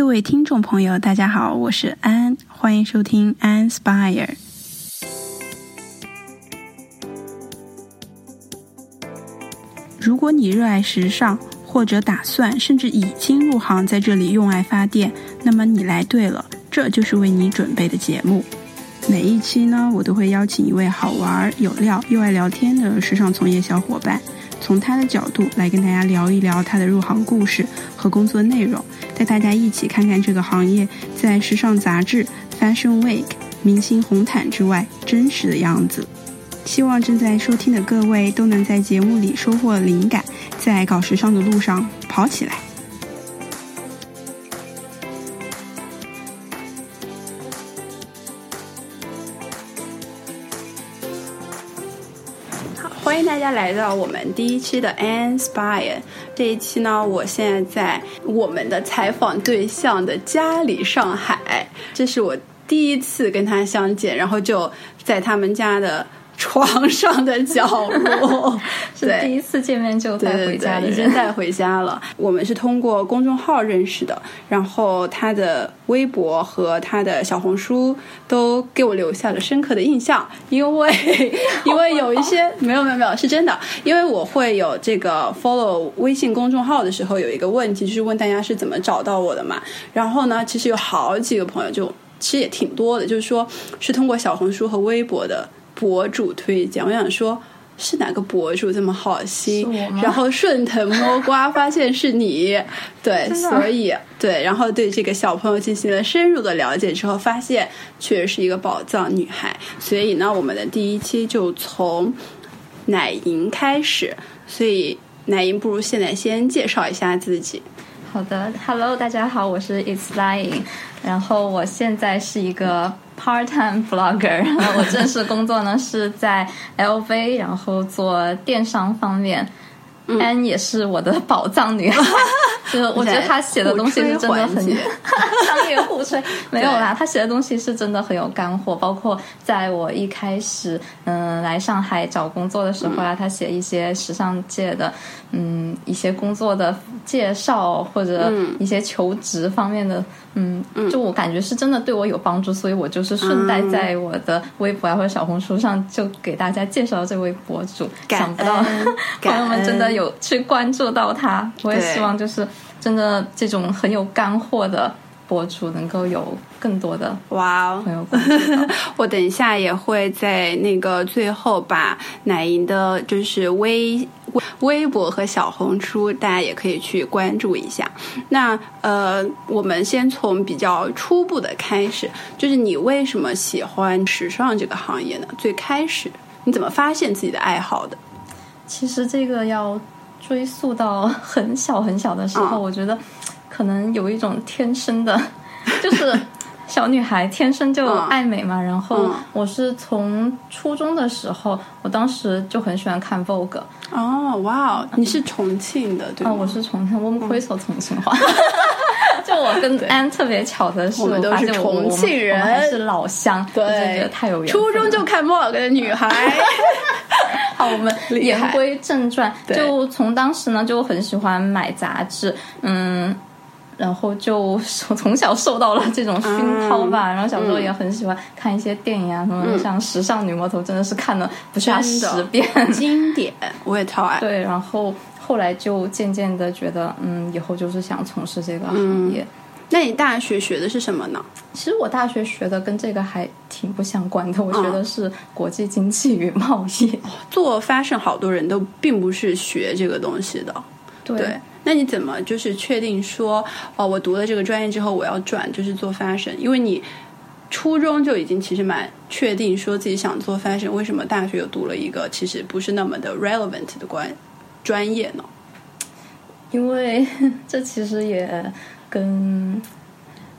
各位听众朋友，大家好，我是安，欢迎收听安 Spire。如果你热爱时尚，或者打算甚至已经入行，在这里用爱发电，那么你来对了，这就是为你准备的节目。每一期呢，我都会邀请一位好玩、有料又爱聊天的时尚从业小伙伴，从他的角度来跟大家聊一聊他的入行故事和工作内容，带大家一起看看这个行业在时尚杂志、Fashion Week、明星红毯之外真实的样子。希望正在收听的各位都能在节目里收获灵感，在搞时尚的路上跑起来。来到我们第一期的 Anne Spire，。这一期呢，我现在在我们的采访对象的家里上海，这是我第一次跟他相见，然后就在他们家的。床上的角落 是第一次见面就带回家的，已经带回家了。我们是通过公众号认识的，然后他的微博和他的小红书都给我留下了深刻的印象，因为 因为有一些没有没有没有是真的，因为我会有这个 follow 微信公众号的时候有一个问题，就是问大家是怎么找到我的嘛。然后呢，其实有好几个朋友就其实也挺多的，就是说是通过小红书和微博的。博主推荐，我想说，是哪个博主这么好心？然后顺藤摸瓜，发现是你。对，所以对，然后对这个小朋友进行了深入的了解之后，发现确实是一个宝藏女孩。所以呢，我们的第一期就从奶莹开始。所以奶莹，不如现在先介绍一下自己。好的，Hello，大家好，我是 It's Lying，然后我现在是一个。Part-time blogger，然后我正式工作呢是在 LV，然后做电商方面。安也是我的宝藏女孩，就我觉得她写的东西是真的很 商业互吹，没有啦，她写的东西是真的很有干货。包括在我一开始嗯来上海找工作的时候啊，她写一些时尚界的嗯一些工作的介绍或者一些求职方面的。嗯，就我感觉是真的对我有帮助，所以我就是顺带在我的微博啊或者小红书上就给大家介绍这位博主。想不到朋友们真的有去关注到他，我也希望就是真的这种很有干货的。博主能够有更多的哇哦，我等一下也会在那个最后把奶莹的，就是微微博和小红书，大家也可以去关注一下。那呃，我们先从比较初步的开始，就是你为什么喜欢时尚这个行业呢？最开始你怎么发现自己的爱好的？其实这个要追溯到很小很小的时候，我觉得。可能有一种天生的，就是小女孩天生就爱美嘛。然后我是从初中的时候，我当时就很喜欢看 Vogue。哦，哇，你是重庆的对吗？我是重庆，我们可以说重庆话。就我跟安特别巧的是，我们都是重庆人，还是老乡，对，觉得太有缘。初中就看 Vogue 的女孩。好，我们言归正传，就从当时呢就很喜欢买杂志，嗯。然后就 从小受到了这种熏陶吧，然后小时候也很喜欢看一些电影啊，什么像《时尚女魔头》，真的是看了不下十遍，经典，我也超爱。对，然后后来就渐渐的觉得，嗯，以后就是想从事这个行业。那你大学学的是什么呢？其实我大学学的跟这个还挺不相关的，我觉得是国际经济与贸易。做 fashion 好多人都并不是学这个东西的，对。那你怎么就是确定说哦，我读了这个专业之后我要转就是做 fashion？因为你初中就已经其实蛮确定说自己想做 fashion，为什么大学又读了一个其实不是那么的 relevant 的关专业呢？因为 这其实也跟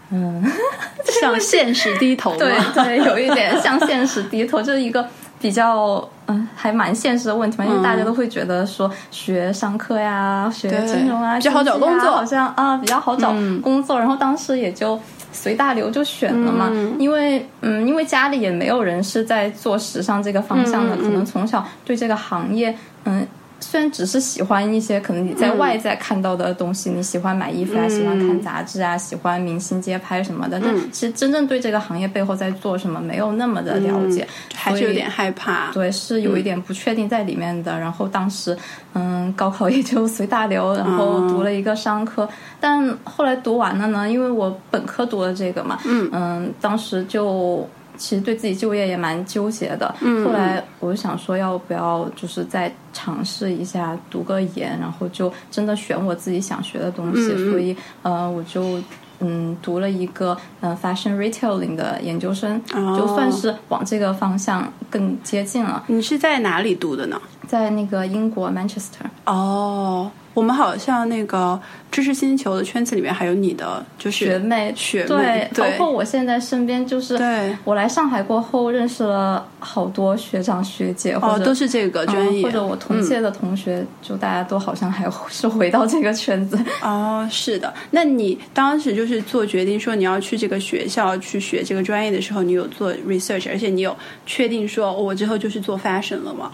嗯 向现实低头，对对，有一点向现实低头，就是一个。比较嗯，还蛮现实的问题嘛，因为大家都会觉得说学商科呀、学金融啊比较好找工作，好像啊比较好找工作。然后当时也就随大流就选了嘛，因为嗯，因为家里也没有人是在做时尚这个方向的，可能从小对这个行业嗯虽然只是喜欢一些可能你在外在看到的东西，你喜欢买衣服啊，喜欢看杂志啊，喜欢明星街拍什么的，但其实真正对这个行业背后在做什么没有那么的了解，还是有点害怕。对，是有一点不确定在里面的。然后当时，嗯，高考也就随大流，然后读了一个商科，但后来读完了呢，因为我本科读了这个嘛，嗯嗯，当时就。其实对自己就业也蛮纠结的，后来我就想说，要不要就是再尝试一下读个研，然后就真的选我自己想学的东西。所以呃，我就嗯读了一个嗯 fashion retailing 的研究生，就算是往这个方向更接近了。你是在哪里读的呢？在那个英国 Manchester。哦。我们好像那个知识星球的圈子里面还有你的，就是学妹，学妹，对，包括我现在身边就是，对，我来上海过后认识了好多学长学姐，哦，都是这个专业，或者我同届的同学，就大家都好像还是回到这个圈子。哦，是的，那你当时就是做决定说你要去这个学校去学这个专业的时候，你有做 research，而且你有确定说我之后就是做 fashion 了吗？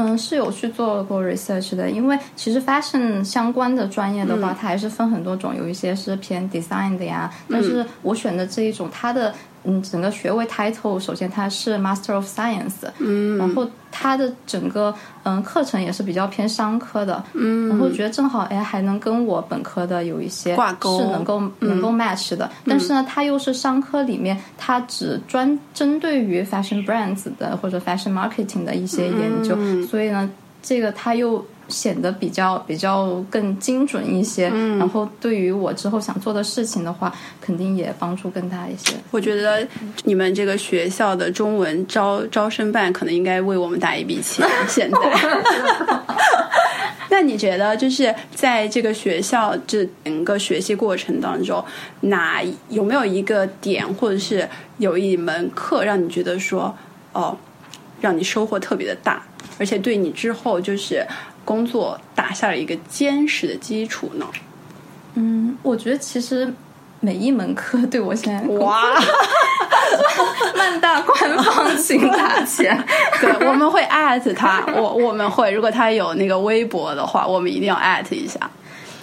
嗯，是有去做过 research 的，因为其实 fashion 相关的专业的话，它还是分很多种，有一些是偏 design 的呀。但是我选的这一种，它的嗯整个学位 title，首先它是 Master of Science，嗯，然后。它的整个嗯课程也是比较偏商科的，嗯，然后觉得正好哎还能跟我本科的有一些挂钩，是能够能够 match 的。但是呢，它又是商科里面，它只专针对于 fashion brands 的或者 fashion marketing 的一些研究，所以呢，这个它又。显得比较比较更精准一些，然后对于我之后想做的事情的话，肯定也帮助更大一些。我觉得你们这个学校的中文招招生办可能应该为我们打一笔钱。现在，那你觉得就是在这个学校这整个学习过程当中，哪有没有一个点，或者是有一门课让你觉得说哦，让你收获特别的大，而且对你之后就是。工作打下了一个坚实的基础呢。嗯，我觉得其实每一门课对我现在哇，曼大官方请打钱，对，我们会艾特他，我我们会，如果他有那个微博的话，我们一定要艾特一下。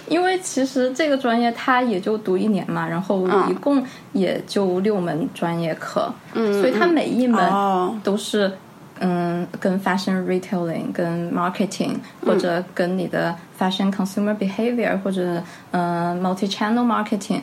因为其实这个专业他也就读一年嘛，然后一共也就六门专业课，嗯，所以他每一门都是。嗯，跟 fashion retailing、跟 marketing 或者跟你的 fashion consumer behavior 或者嗯 multi channel marketing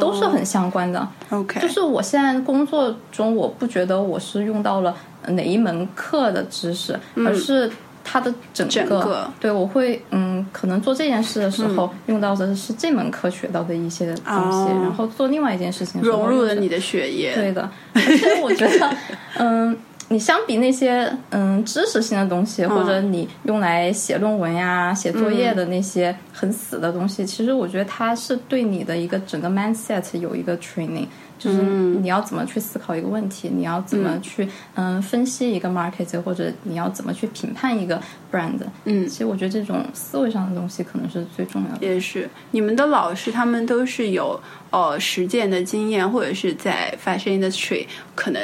都是很相关的。OK，就是我现在工作中，我不觉得我是用到了哪一门课的知识，而是它的整个。对，我会嗯，可能做这件事的时候用到的是这门课学到的一些东西，然后做另外一件事情融入了你的血液。对的，而且我觉得 嗯。你相比那些嗯知识性的东西，或者你用来写论文呀、写作业的那些很死的东西，其实我觉得它是对你的一个整个 mindset 有一个 training，就是你要怎么去思考一个问题，你要怎么去嗯分析一个 market，或者你要怎么去评判一个 brand。嗯，其实我觉得这种思维上的东西可能是最重要的。也是，你们的老师他们都是有呃实践的经验，或者是在 fashion industry 可能。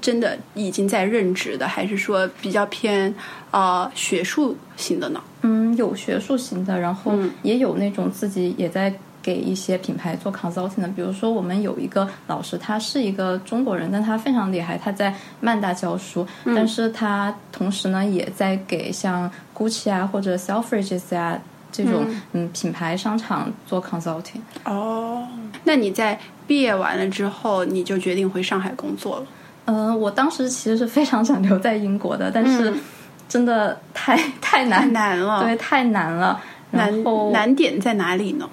真的已经在任职的，还是说比较偏呃学术型的呢？嗯，有学术型的，然后也有那种自己也在给一些品牌做 consulting 的。比如说，我们有一个老师，他是一个中国人，但他非常厉害，他在曼大教书，但是他同时呢也在给像 Gucci 啊或者 Selfridges 啊这种嗯品牌商场做 consulting。哦，那你在毕业完了之后，你就决定回上海工作了？嗯，我当时其实是非常想留在英国的，但是真的太 太难难了，对，太难了。然后难点在哪里呢？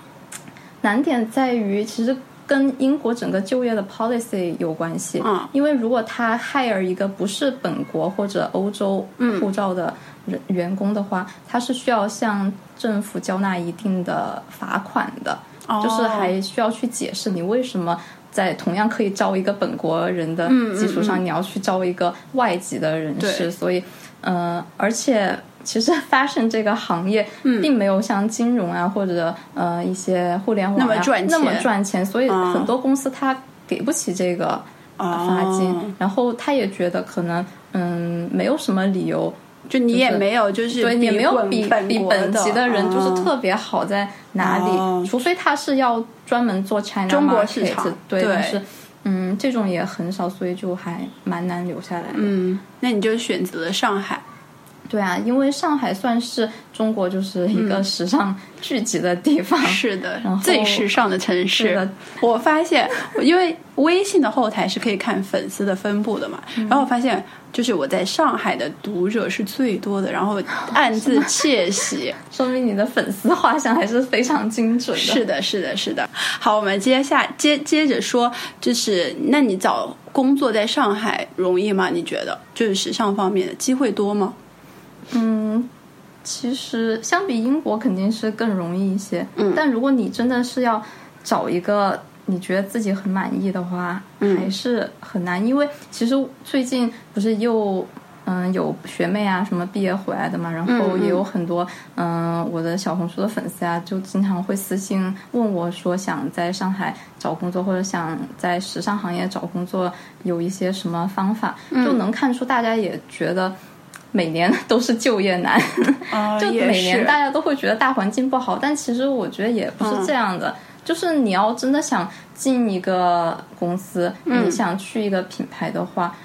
难点在于，其实跟英国整个就业的 policy 有关系。嗯，因为如果他 hire 一个不是本国或者欧洲护照的人员工的话，他是需要向政府交纳一定的罚款的，就是还需要去解释你为什么。在同样可以招一个本国人的基础上，你要去招一个外籍的人士，所以，呃，而且其实 fashion 这个行业并没有像金融啊或者呃一些互联网那么赚钱，那么赚钱，所以很多公司他给不起这个罚金，然后他也觉得可能嗯没有什么理由就你也没有就是对你没有比比本级的人就是特别好在哪里，除非他是要专门做 China 中国市场，对，但是嗯，这种也很少，所以就还蛮难留下来的。嗯，那你就选择了上海。对啊，因为上海算是中国就是一个时尚聚集的地方，是的，最时尚的城市。我发现，因为微信的后台是可以看粉丝的分布的嘛，然后我发现，就是我在上海的读者是最多的，然后暗自窃喜，说明你的粉丝画像还是非常精准的。是的，是的，是的。好，我们接下接接着说，就是那你找工作在上海容易吗？你觉得，就是时尚方面的机会多吗？嗯，其实相比英国肯定是更容易一些。嗯，但如果你真的是要找一个你觉得自己很满意的话，还是很难。因为其实最近不是又嗯有学妹啊什么毕业回来的嘛，然后也有很多嗯我的小红书的粉丝啊，就经常会私信问我说想在上海找工作或者想在时尚行业找工作，有一些什么方法，就能看出大家也觉得。每年都是就业难，就每年大家都会觉得大环境不好，但其实我觉得也不是这样的。就是你要真的想进一个公司，你想去一个品牌的话，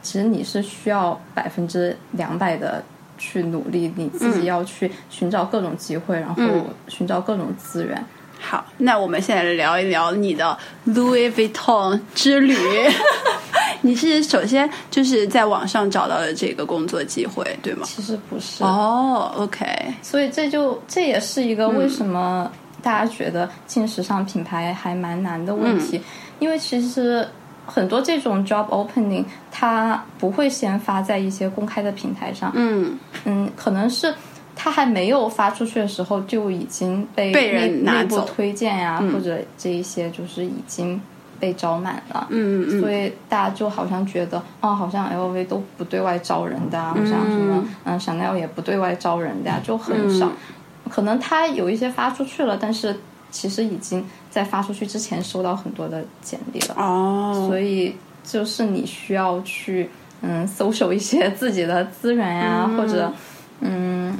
其实你是需要百分之两百的去努力，你自己要去寻找各种机会，然后寻找各种资源。好，那我们现在来聊一聊你的 Louis Vuitton 之旅。你是首先就是在网上找到了这个工作机会，对吗？其实不是哦，OK。所以这就这也是一个为什么大家觉得进时尚品牌还蛮难的问题，因为其实很多这种 job opening 它不会先发在一些公开的平台上，嗯嗯，可能是它还没有发出去的时候就已经被被人内部推荐呀，或者这一些就是已经。被招满了，嗯嗯所以大家就好像觉得，哦，好像 LV 都不对外招人的，啊好像什么，嗯，Chanel 也不对外招人的，就很少。可能他有一些发出去了，但是其实已经在发出去之前收到很多的简历了。哦，所以就是你需要去，嗯，搜索一些自己的资源呀，或者，嗯。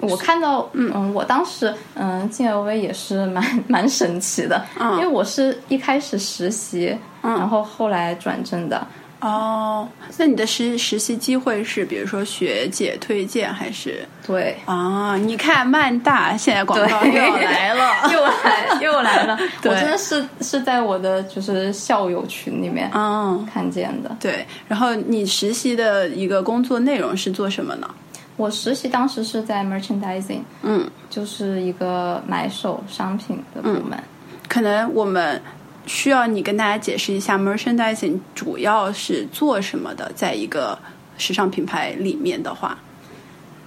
我看到，嗯，我当时，嗯，进 LV 也是蛮 蛮神奇的，嗯因为我是一开始实习，嗯然后后来转正的。哦，那你的实实习机会是，比如说学姐推荐还是？对啊，你看曼大现在广告 又来了，又来又来了，我真的是是在我的就是校友群里面嗯看见的。对，然后你实习的一个工作内容是做什么呢？我实习当时是在 merchandising，嗯，就是一个买手商品的部门。可能我们需要你跟大家解释一下 merchandising 主要是做什么的，在一个时尚品牌里面的话。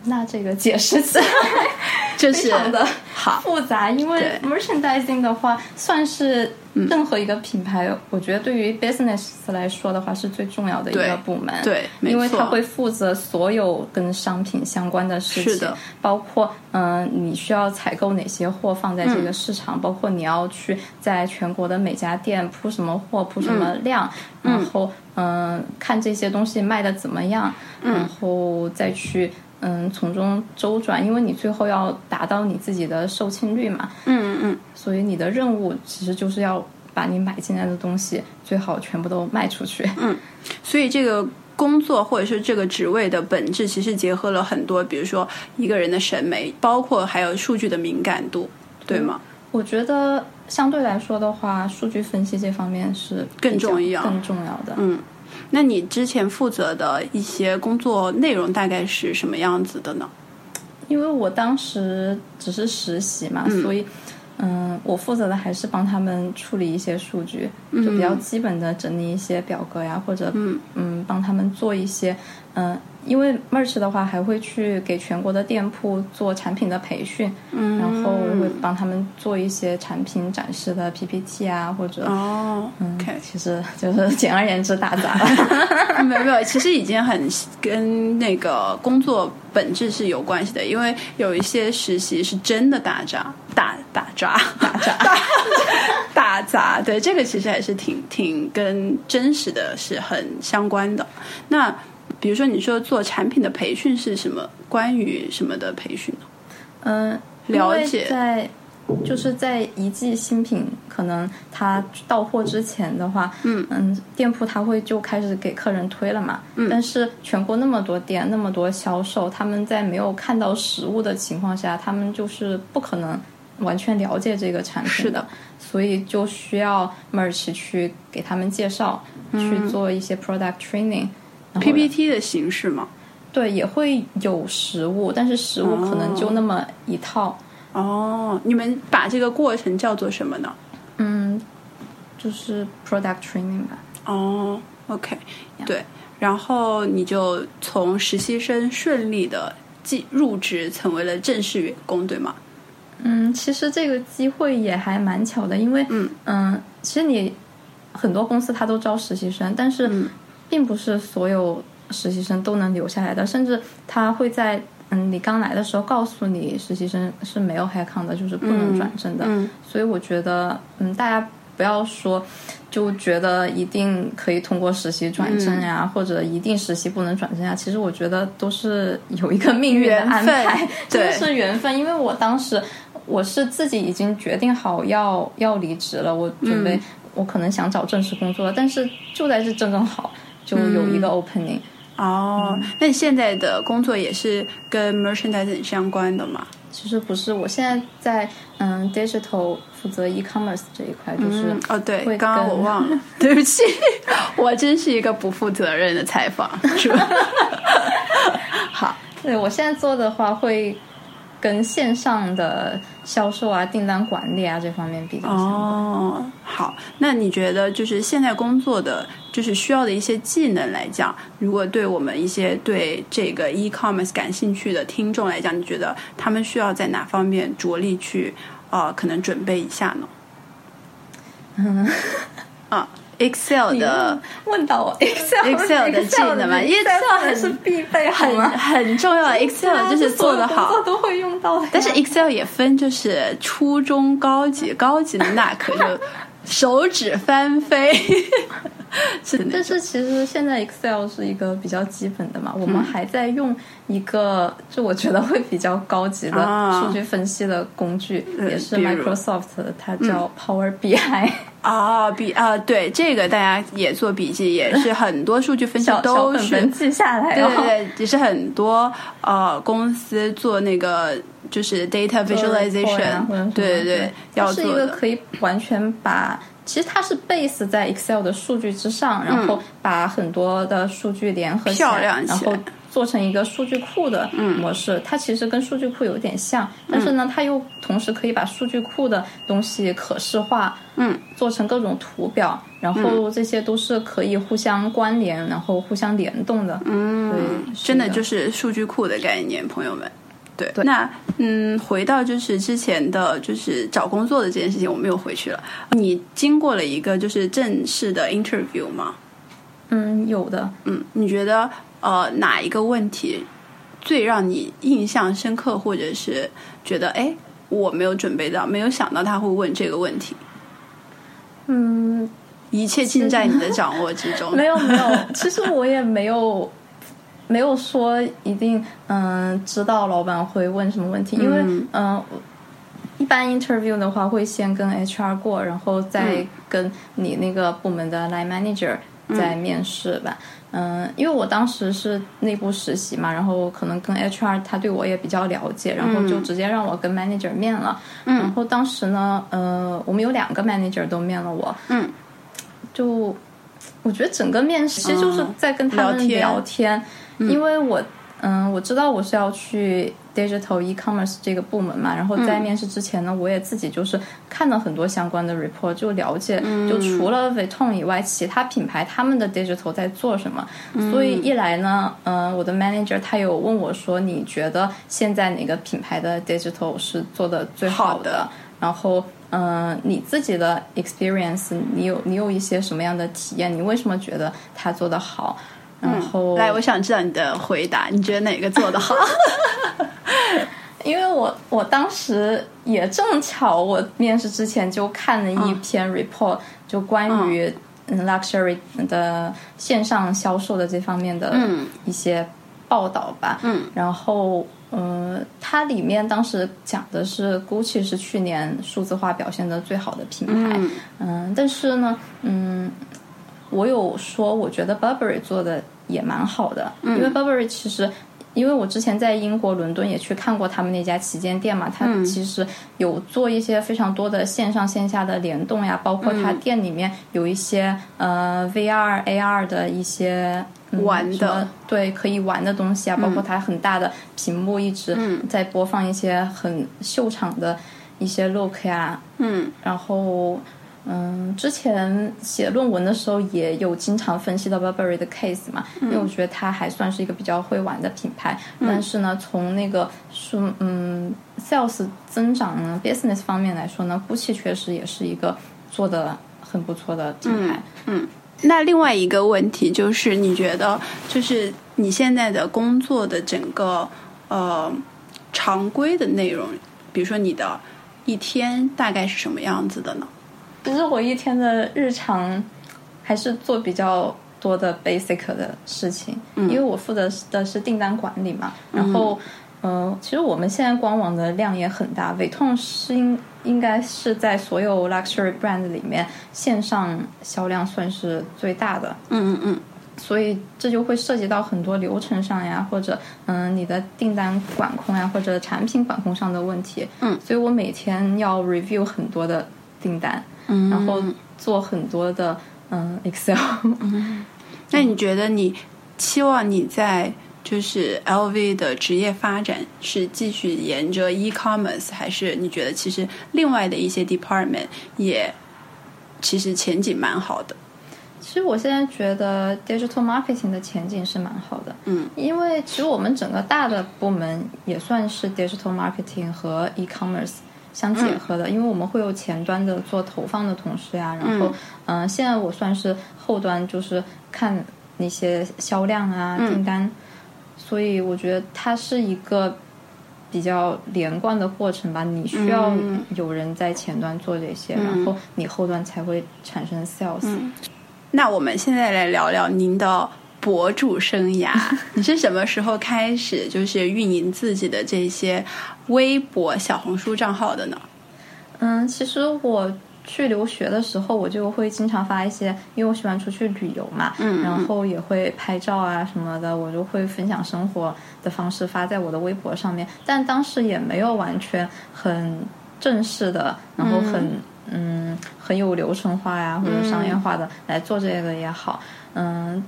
那这个解释起来 就是非常的好复杂，因为 merchandising 的话，算是任何一个品牌，我觉得对于 business 来说的话，是最重要的一个部门。对，因为它会负责所有跟商品相关的事情，包括嗯，你需要采购哪些货放在这个市场，包括你要去在全国的每家店铺什么货，铺什么量，然后嗯，看这些东西卖的怎么样，然后再去。嗯，从中周转，因为你最后要达到你自己的售罄率嘛。嗯嗯嗯。所以你的任务其实就是要把你买进来的东西最好全部都卖出去。嗯，所以这个工作或者是这个职位的本质，其实结合了很多，比如说一个人的审美，包括还有数据的敏感度，对吗？我觉得相对来说的话，数据分析这方面是更重要、更重要的。嗯。那你之前负责的一些工作内容大概是什么样子的呢？因为我当时只是实习嘛，所以嗯，我负责的还是帮他们处理一些数据，就比较基本的整理一些表格呀，或者嗯嗯，帮他们做一些嗯。因为 merch 的话，还会去给全国的店铺做产品的培训，嗯，然后会帮他们做一些产品展示的 PPT 啊，或者哦，OK，其实就是简而言之打杂了。没 有没有，其实已经很跟那个工作本质是有关系的，因为有一些实习是真的打杂，打打杂打杂 打杂，对，这个其实还是挺挺跟真实的是很相关的。那。比如说你说做产品的培训是什么？关于什么的培训呢？嗯，了解在就是在一季新品可能它到货之前的话，嗯嗯，店铺它会就开始给客人推了嘛。嗯但是全国那么多店，那么多销售，他们在没有看到实物的情况下，他们就是不可能完全了解这个产品是的，所以就需要 merch 去给他们介绍，去做一些 product training。PPT 的形式吗？对，也会有实物，但是实物可能就那么一套。哦，你们把这个过程叫做什么呢？嗯，就是 product training 吧。哦，OK，对，然后你就从实习生顺利的进入职，成为了正式员工，对吗？嗯，其实这个机会也还蛮巧的，因为嗯嗯其实你很多公司它都招实习生，但是嗯并不是所有实习生都能留下来的，甚至他会在嗯你刚来的时候告诉你实习生是没有 head count 的，就是不能转正的。嗯所以我觉得，嗯，大家不要说就觉得一定可以通过实习转正呀，或者一定实习不能转正呀。其实我觉得都是有一个命运的安排，真的是缘分。因为我当时我是自己已经决定好要要离职了，我准备、我可能想找正式工作了，但是就在这正正好就有一个 opening。哦，那你现在的工作也是跟 merchandising 相关的吗？其实不是，我现在在嗯 digital 负责 e-commerce 这一块，就是、嗯，哦，对，刚刚我忘了，对不起，我真是一个不负责任的采访，是吧？好，对我现在做的话，会跟线上的销售啊、订单管理啊这方面比较相关。哦，好，那你觉得就是现在工作的就是需要的一些技能来讲，如果对我们一些对这个 e-commerce 感兴趣的听众来讲，你觉得他们需要在哪方面着力去呃可能准备一下呢？嗯，啊，Excel 的问到我 Excel Excel 的技能嘛 Excel 很是必备，很？很重要，Excel 就是做得好都会用到的。但是 Excel 也分，就是初中、高级，高级的那可就手指翻飞，是。但是其实现在 Excel 是一个比较基本的嘛，我嗯们还在用一个，就我觉得会比较高级的啊数据分析的工具，呃也是 Microsoft 的，它叫 Power BI。啊，比啊，对这个大家也做笔记，也是 很多数据分析都是本本记下来，对对对，也是很多呃公司做那个就是 data visualization，对对对，要它是一。个可以完全把，其实它是 base 在 Excel 的数据之上，然后把很多的数据联合起来，漂亮起来。然后做成一个数据库的模式。它其实跟数据库有点像，但是呢，它又同时可以把数据库的东西可视化，嗯，做成各种图表，然后这些都是可以互相关联，然后互相联动的。嗯，对，真的就是数据库的概念，朋友们。对，那嗯，回到就是之前的就是找工作的这件事情，我们又回去了。你经过了一个就是正式的 interview 吗？嗯，有的。嗯，你觉得呃哪一个问题最让你印象深刻，或者是觉得哎我没有准备到，没有想到他会问这个问题？嗯，一切尽在你的掌握之中。没有没有，其实我也没有没有说一定嗯知道老板会问什么问题，因为嗯嗯。一般 interview 的话，会先跟 HR 过，然后再跟你那个部门的 line manager 再面试吧。嗯，因为我当时是内部实习嘛，然后可能跟 HR 他对我也比较了解，然后就直接让我跟 manager 面了。嗯然后当时呢，呃，我们有两个 manager 都面了我。嗯，就我觉得整个面试其实就是在跟他们聊天聊天，因为我嗯我知道我是要去 digital e-commerce 这个部门嘛，然后在面试之前呢，我也自己就是看了很多相关的 report，就了解，就除了 Vuitton 以外，其他品牌他们的 digital 在做什么。所以一来呢，嗯、我的 manager 他有问我说，你觉得现在哪个品牌的 digital 是做的最好好的然后，嗯、你自己的 experience，你有你有一些什么样的体验？你为什么觉得他做的好？然后，来，我想知道你的回答，你觉得哪个做的好？因为我我当时也正巧，我面试之前就看了一篇 report，、就关于嗯 luxury 的线上销售的这方面的嗯一些报道吧。嗯，然后，嗯、它里面当时讲的是 Gucci 是去年数字化表现的最好的品牌。嗯嗯，但是呢，嗯，我有说我觉得 Burberry 做的也蛮好的，嗯。因为 Burberry 其实。因为我之前在英国伦敦也去看过他们那家旗舰店嘛，它嗯。其实有做一些非常多的线上线下的联动呀，包括嗯。它店里面有一些、呃 VR、AR 的一些、嗯玩的。对可以玩的东西啊，包括它很大的屏幕一直嗯。在播放一些很秀场的一些 look 呀，嗯。然后，嗯，之前写论文的时候也有经常分析到 Burberry 的 case 嘛，因为我觉得它还算是一个比较会玩的品牌。但是呢，从那个数嗯 sales 增长呢 business 方面来说呢，GUCCI 确实也是一个做的很不错的品牌。嗯那另外一个问题就是，你觉得就是你现在的工作的整个呃常规的内容，比如说你的一天大概是什么样子的呢？其实我一天的日常还是做比较多的 basic 的事情，因为我负责的是订单管理嘛。然后，呃，其实我们现在官网的量也很大，伟痛是应应该是在所有 luxury brand 里面线上销量算是最大的。嗯嗯嗯所以这就会涉及到很多流程上呀，或者嗯你的订单管控呀，或者产品管控上的问题。嗯，所以我每天要 review 很多的订单，嗯然后做很多的嗯 Excel。那你觉得你期望你在就是 LV 的职业发展是继续沿着 e-commerce，还是你觉得其实另外的一些 department 也其实前景蛮好的？其实我现在觉得 digital marketing 的前景是蛮好的，嗯，因为其实我们整个大的部门也算是 digital marketing 和 e-commerce 相结合的，因为我们会有前端的做投放的同事呀，然后嗯、呃现在我算是后端，就是看那些销量啊、订单，所以我觉得它是一个。比较连贯的过程吧，你需要有人在前端做这些，然后你后端才会产生 sales。那我们现在来聊聊您的博主生涯。你是什么时候开始就是运营自己的这些微博、小红书账号的呢？嗯，其实我去留学的时候，我就会经常发一些，因为我喜欢出去旅游嘛，嗯然后也会拍照啊什么的，我就会分享生活的方式发在我的微博上面。但当时也没有完全很正式的，然后很嗯很有流程化呀或者商业化的来做这个也好，嗯，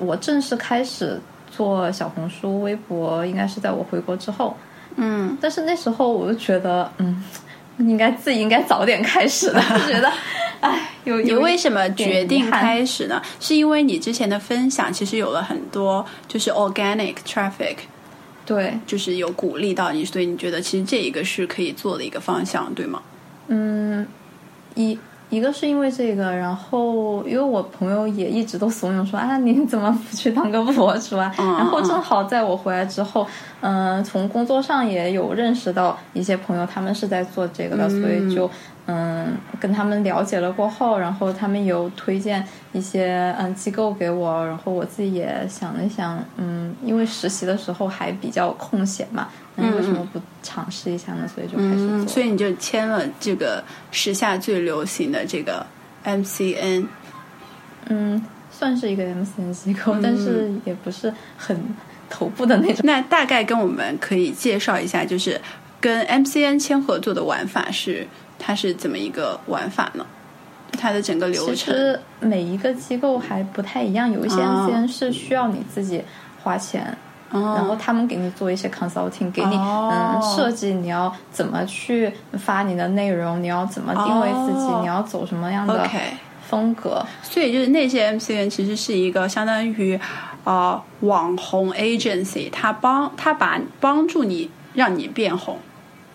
我正式开始做小红书、微博，应该是在我回国之后。嗯但是那时候我就觉得，嗯，应该自己应该早点开始的，就觉得，哎，有有你为什么决定开始呢？是因为你之前的分享其实有了很多就是 organic traffic，对，就是有鼓励到你，所以你觉得其实这一个是可以做的一个方向，对吗？嗯，一一个是因为这个，然后因为我朋友也一直都怂恿说啊，你怎么不去当个博主啊？嗯然后正好在我回来之后，嗯、从工作上也有认识到一些朋友，他们是在做这个的，所以就嗯跟他们了解了过后，然后他们有推荐一些嗯机构给我，然后我自己也想了想，嗯，因为实习的时候还比较空闲嘛，那为什么不尝试一下呢？所以就开始所以你就签了这个时下最流行的这个 MCN。嗯，算是一个 MCN 机构，但是也不是很头部的那种。那大概跟我们可以介绍一下，就是跟 MCN 签合作的玩法是它是怎么一个玩法呢？它的整个流程其程，实每一个机构还不太一样，有一些哦 MCN 是需要你自己花钱。哦然后他们给你做一些 consulting，给你、哦嗯设计你要怎么去发你的内容，你要怎么定位自己，哦你要走什么样的风格。所以就是那些 MCN 其实是一个相当于呃网红 agency，他帮他把帮助你让你变红。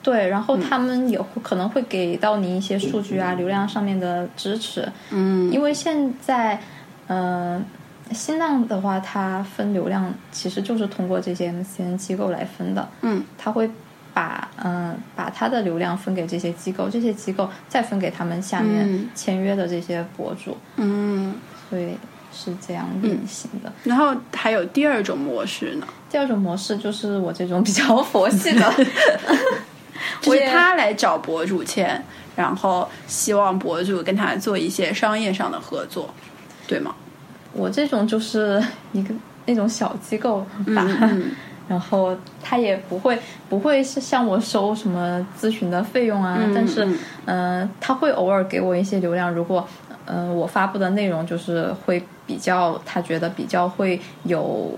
对，然嗯后他们也会可能会给到你一些数据啊、流量上面的支持。嗯因为现在，嗯、新浪的话，它分流量其实就是通过这些 MCN 机构来分的。嗯，它会把嗯把它的流量分给这些机构，这些机构再分给他们下面嗯。签约的这些博主，嗯，所以是这样运行的。然后还有第二种模式呢，第二种模式就是我这种比较佛系的，就是我他来找博主签，然后希望博主跟他做一些商业上的合作，对吗？我这种就是 一个那种小机构吧，嗯。然后他也不会不会是向我收什么咨询的费用啊，嗯但是嗯。他会偶尔给我一些流量，如果呃我发布的内容就是会比较他觉得比较会有。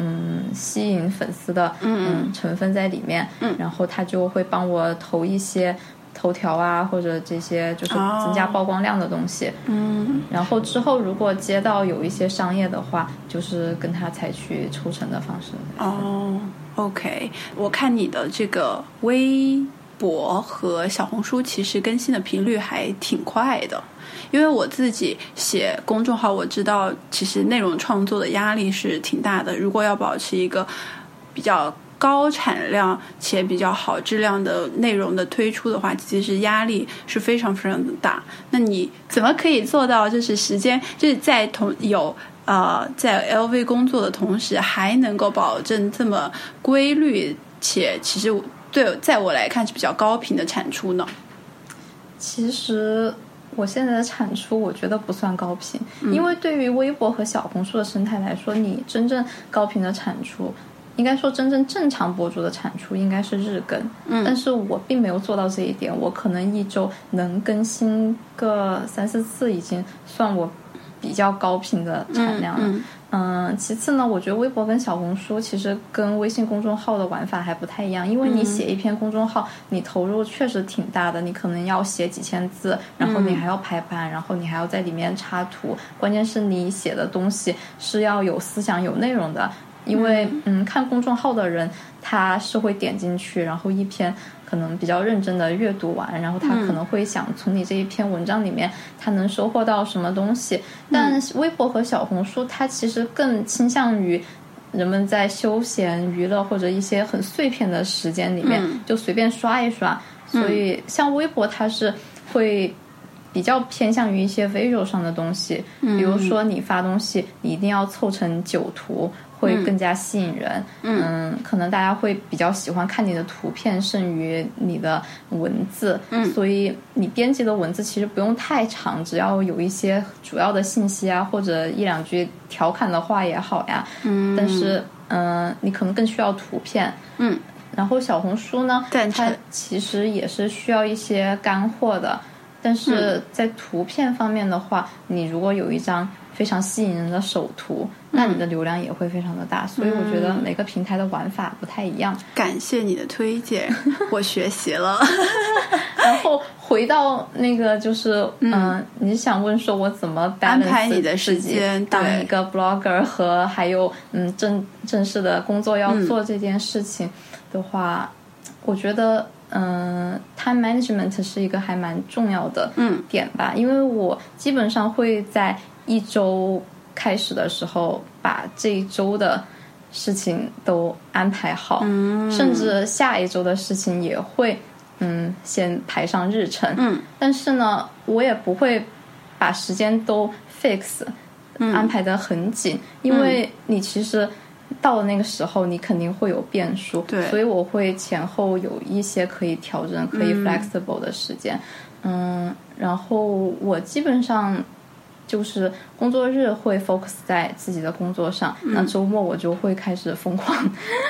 嗯，吸引粉丝的嗯成分在里面，嗯。然后他就会帮我投一些头条啊，或者这些就是哦增加曝光量的东西。嗯然后之后如果接到有一些商业的话，就是跟他采取抽成的方式。哦，OK，我看你的这个微博和小红书其实更新的频率还挺快的。因为我自己写公众号，我知道其实内容创作的压力是挺大的。如果要保持一个比较高产量且比较好质量的内容的推出的话，其实压力是非常非常的大。那你怎么可以做到，就是时间就是在同有呃在 LV 工作的同时，还能够保证这么规律且其实对在我来看是比较高频的产出呢？其实我现在的产出，我觉得不算高频，因为对于微博和小红书的生态来说，你真正高频的产出。应该说，真正正常博主的产出应该是日更，嗯但是我并没有做到这一点。我可能一周能更新个三四次，已经算我比较高频的产量了。嗯嗯，其次呢，我觉得微博跟小红书其实跟微信公众号的玩法还不太一样，因为你写一篇公众号，你投入确实挺大的，你可能要写几千字，然后你还要排版，然后你还要在里面插图，关键是你写的东西是要有思想、有内容的。因为嗯，看公众号的人他是会点进去，然后一篇可能比较认真的阅读完，然后他可能会想从你这一篇文章里面他能收获到什么东西。但微博和小红书它其实更倾向于人们在休闲娱乐或者一些很碎片的时间里面、嗯。就随便刷一刷，所以像微博它是会。比较偏向于一些 visual 上的东西，比如说你发东西，你一定要凑成九图，会更加吸引人。嗯可能大家会比较喜欢看你的图片胜于你的文字。嗯，所以你编辑的文字其实不用太长，只要有一些主要的信息啊，或者一两句调侃的话也好呀。嗯，但是嗯、呃你可能更需要图片。嗯，然后小红书呢，它其实也是需要一些干货的。但是在图片方面的话，你如果有一张非常吸引人的首图，那你的流量也会非常的大。所以我觉得每个平台的玩法不太一样。感谢你的推荐，我学习了。然后回到那个就是，嗯、你想问说我怎么安排你的时间当一个 blogger 和还有嗯正正式的工作要做这件事情的话，我觉得嗯、time management 是一个还蛮重要的嗯点吧，因为我基本上会在一周开始的时候把这一周的事情都安排好，嗯甚至下一周的事情也会嗯先排上日程。嗯但是呢，我也不会把时间都 fix 嗯安排的很紧，因为你其实到了那个时候，你肯定会有变数，对所以我会前后有一些可以调整、可以 flexible 的时间。嗯，然后我基本上。就是工作日会 focus 在自己的工作上，嗯。那周末我就会开始疯狂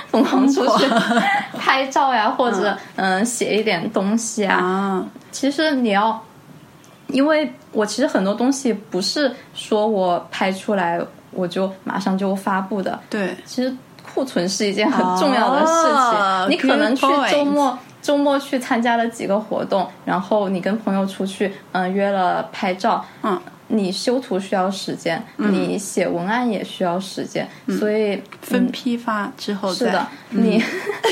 疯狂出去 拍照呀，或者嗯。写一点东西啊，啊，其实你要，因为我其实很多东西不是说我拍出来我就马上就发布的，对，其实库存是一件很重要的事情。哦你可能去周末周末去参加了几个活动，然后你跟朋友出去，嗯、约了拍照，嗯。你修图需要时间，你写文案也需要时间，所以分批发之后是的，你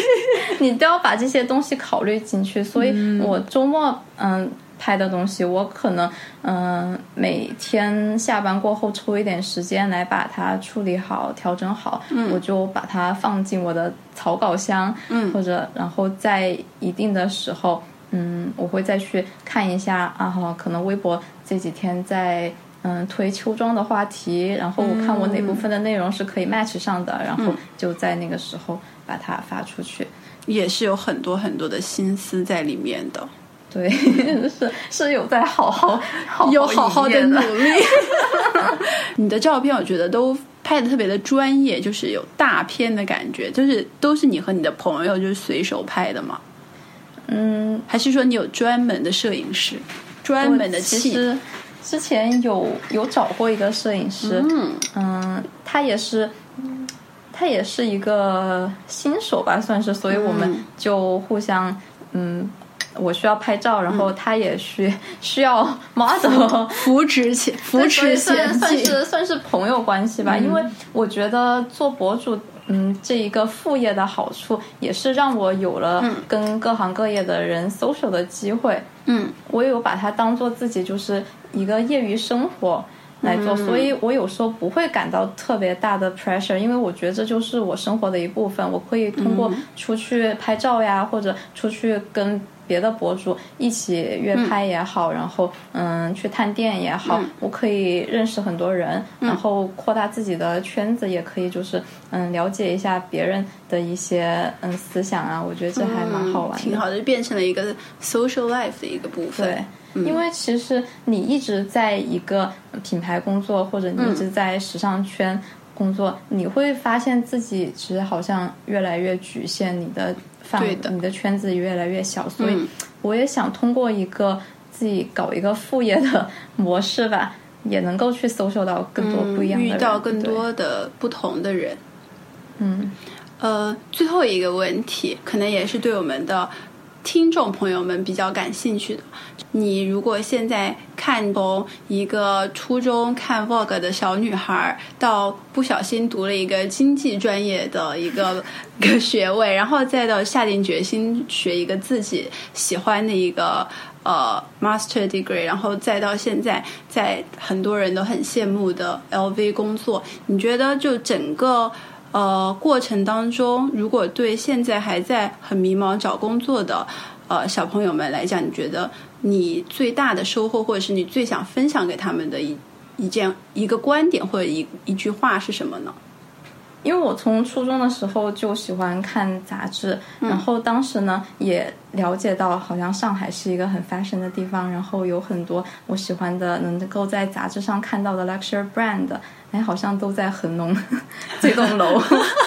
你都要把这些东西考虑进去。所以我周末嗯拍的东西，我可能嗯、每天下班过后抽一点时间来把它处理好、调整好，我就把它放进我的草稿箱，嗯。或者然后在一定的时候，嗯，我会再去看一下啊，哈，可能微博这几天在。嗯，推秋装的话题，然后我看我哪部分的内容是可以 match 上的，然后就在那个时候把它发出去。也是有很多很多的心思在里面的，对，是是有在好好好有好好的努力。你的照片我觉得都拍的特别的专业，就是有大片的感觉，就是都是你和你的朋友就是随手拍的吗？嗯，还是说你有专门的摄影师，专门的我其器？实之前有有找过一个摄影师，嗯。嗯，他也是，他也是一个新手吧，算是，所以我们嗯。就互相，嗯，我需要拍照，然后他也需需要 model，扶持起扶对持算算，是算是朋友关系吧，因为我觉得做博主。嗯，这一个副业的好处也是让我有了跟各行各业的人 social 的机会。嗯我有把它当做自己就是一个业余生活来做，所以我有时候不会感到特别大的 pressure，因为我觉得这就是我生活的一部分。我可以通过出去拍照呀，或者出去跟别的博主一起约拍也好，然后嗯去探店也好，我可以认识很多人，然后扩大自己的圈子，也可以就是嗯了解一下别人的一些嗯思想啊，我觉得这还蛮好玩的。挺好的，就变成了一个 social life 的一个部分。对，因为其实你一直在一个品牌工作，或者你一直在时尚圈工作，你会发现自己其实好像越来越局限，你的范对的你的圈子越来越小。所以嗯我也想通过一个自己搞一个副业的模式吧，也能够去搜索到更多不一样的人，嗯遇到更多的不同的人。嗯呃，最后一个问题，可能也是对我们的听众朋友们比较感兴趣的。你如果现在看从一个初中看 Vogue 的小女孩，到不小心读了一个经济专业的一个 个学位，然后再到下定决心学一个自己喜欢的一个呃 master degree，然后再到现在在很多人都很羡慕的 LV 工作，你觉得就整个呃过程当中，如果对现在还在很迷茫找工作的呃小朋友们来讲，你觉得你最大的收获，或者是你最想分享给他们的一一件一个观点或者一一句话是什么呢？因为我从初中的时候就喜欢看杂志，然后当时呢也了解到，好像上海是一个很 fashion 的地方，然后有很多我喜欢的能够在杂志上看到的 luxury brand，哎，好像都在恒隆 这栋楼。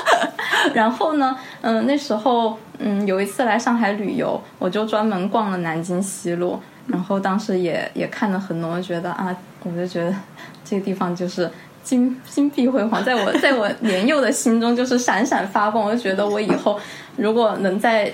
然后呢，嗯，那时候嗯有一次来上海旅游，我就专门逛了南京西路，然后当时也也看了恒隆，觉得啊，我就觉得这个地方就是。金金碧辉煌，在我 在我年幼的心中就是闪闪发光。我就觉得我以后如果能在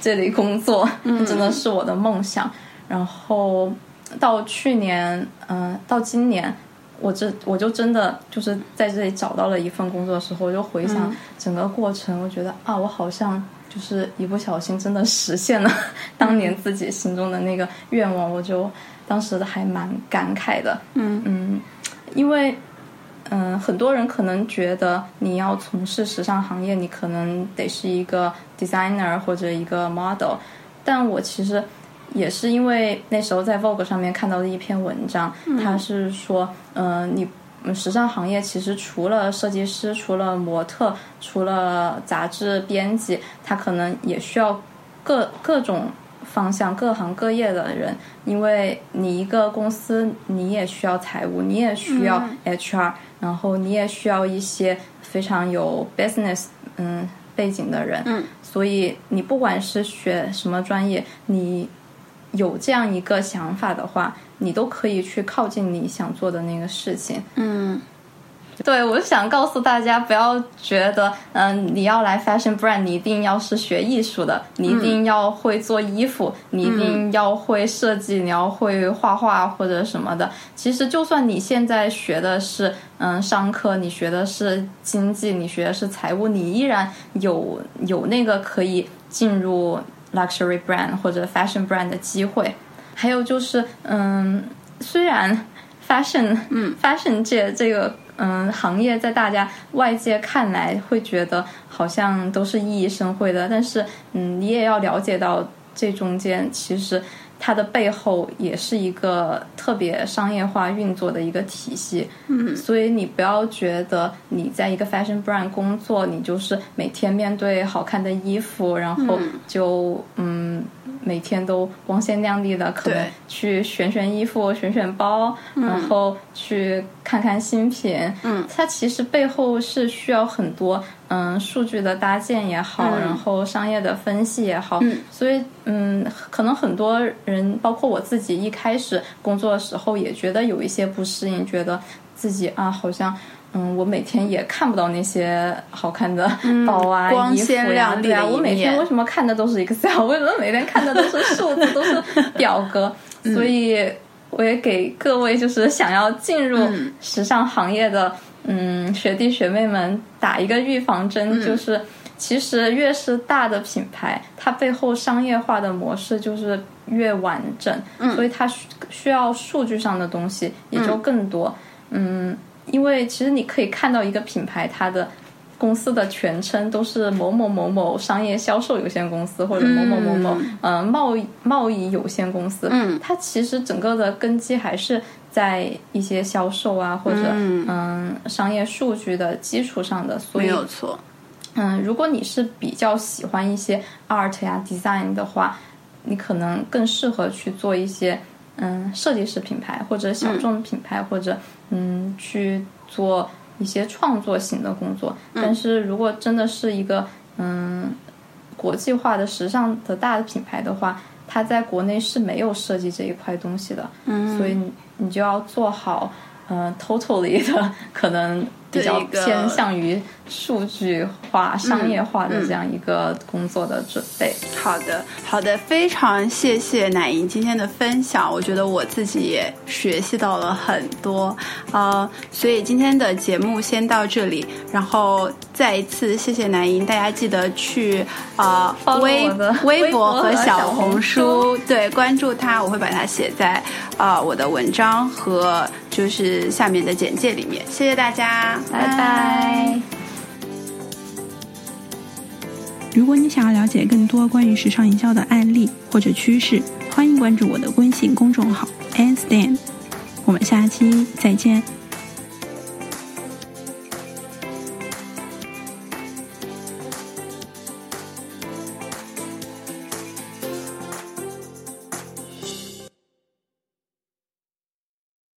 这里工作，真的是我的梦想。然后到去年，嗯、到今年，我这我就真的就是在这里找到了一份工作的时候，我就回想整个过程，我觉得啊，我好像就是一不小心真的实现了 当年自己心中的那个愿望，我就当时还蛮感慨的。嗯嗯，因为。嗯，很多人可能觉得你要从事时尚行业，你可能得是一个 designer 或者一个 model，但我其实也是因为那时候在 Vogue 上面看到的一篇文章，它是说，呃，你嗯时尚行业其实除了设计师、除了模特、除了杂志编辑，它可能也需要各各种方向、各行各业的人，因为你一个公司，你也需要财务，你也需要 HR，、然后你也需要一些非常有 business 嗯背景的人，嗯，所以你不管是学什么专业，你有这样一个想法的话，你都可以去靠近你想做的那个事情。嗯对，我想告诉大家，不要觉得，嗯，你要来 fashion brand，你一定要是学艺术的，你一定要会做衣服，你一定要会设计，你要会画画或者什么的。其实，就算你现在学的是嗯商科，你学的是经济，你学的是财务，你依然有有那个可以进入 luxury brand 或者 fashion brand 的机会。还有就是，嗯，虽然 fashion，嗯，fashion 界这个嗯行业在大家外界看来会觉得好像都是熠熠生辉的，但是嗯，你也要了解到这中间其实。它的背后也是一个特别商业化运作的一个体系，嗯，所以你不要觉得你在一个 fashion brand 工作，你就是每天面对好看的衣服，然后就嗯每天都光鲜亮丽的，可能去选选衣服、选选包，然后去看看新品，嗯，它其实背后是需要很多嗯数据的搭建也好，然后商业的分析也好，嗯。所以嗯，可能很多人，包括我自己，一开始工作的时候也觉得有一些不适应，觉得自己啊好像。嗯，我每天也看不到那些好看的包啊、光衣服呀、鲜亮丽对啊，我每天为什么看的都是 Excel？为什么每天看的都是数字、都是表格？所以我也给各位就是想要进入时尚行业的嗯学弟学妹们打一个预防针，就是其实越是大的品牌，它背后商业化的模式就是越完整，所以它需需要数据上的东西也就更多。嗯，因为其实你可以看到一个品牌它的。公司的全称都是某某某某商业销售有限公司，或者某某某某呃贸易贸易有限公司。嗯，它其实整个的根基还是在一些销售啊，或者嗯商业数据的基础上的。所没以有错。嗯，如果你是比较喜欢一些 art 呀、design 的话，你可能更适合去做一些嗯设计师品牌或者小众品牌，或者嗯去做一些创作型的工作。但是如果真的是一个嗯国际化的时尚的大的品牌的话，它在国内是没有设计这一块东西的，嗯，所以你你就要做好。呃，totally 的可能比较偏向于数据化、商业化的这样一个工作的准备。好的，好的，非常谢谢乃莹今天的分享，我觉得我自己也学习到了很多，呃，所以今天的节目先到这里，然后再一次谢谢乃莹，大家记得去呃微微微博和和小红红书对关注他，我会把它写在呃我的文章和就是下面的简介里面，谢谢大家，拜拜。如果你想要了解更多关于时尚营销的案例或者趋势，欢迎关注我的微信公众号 a n Stan。我们下期再见。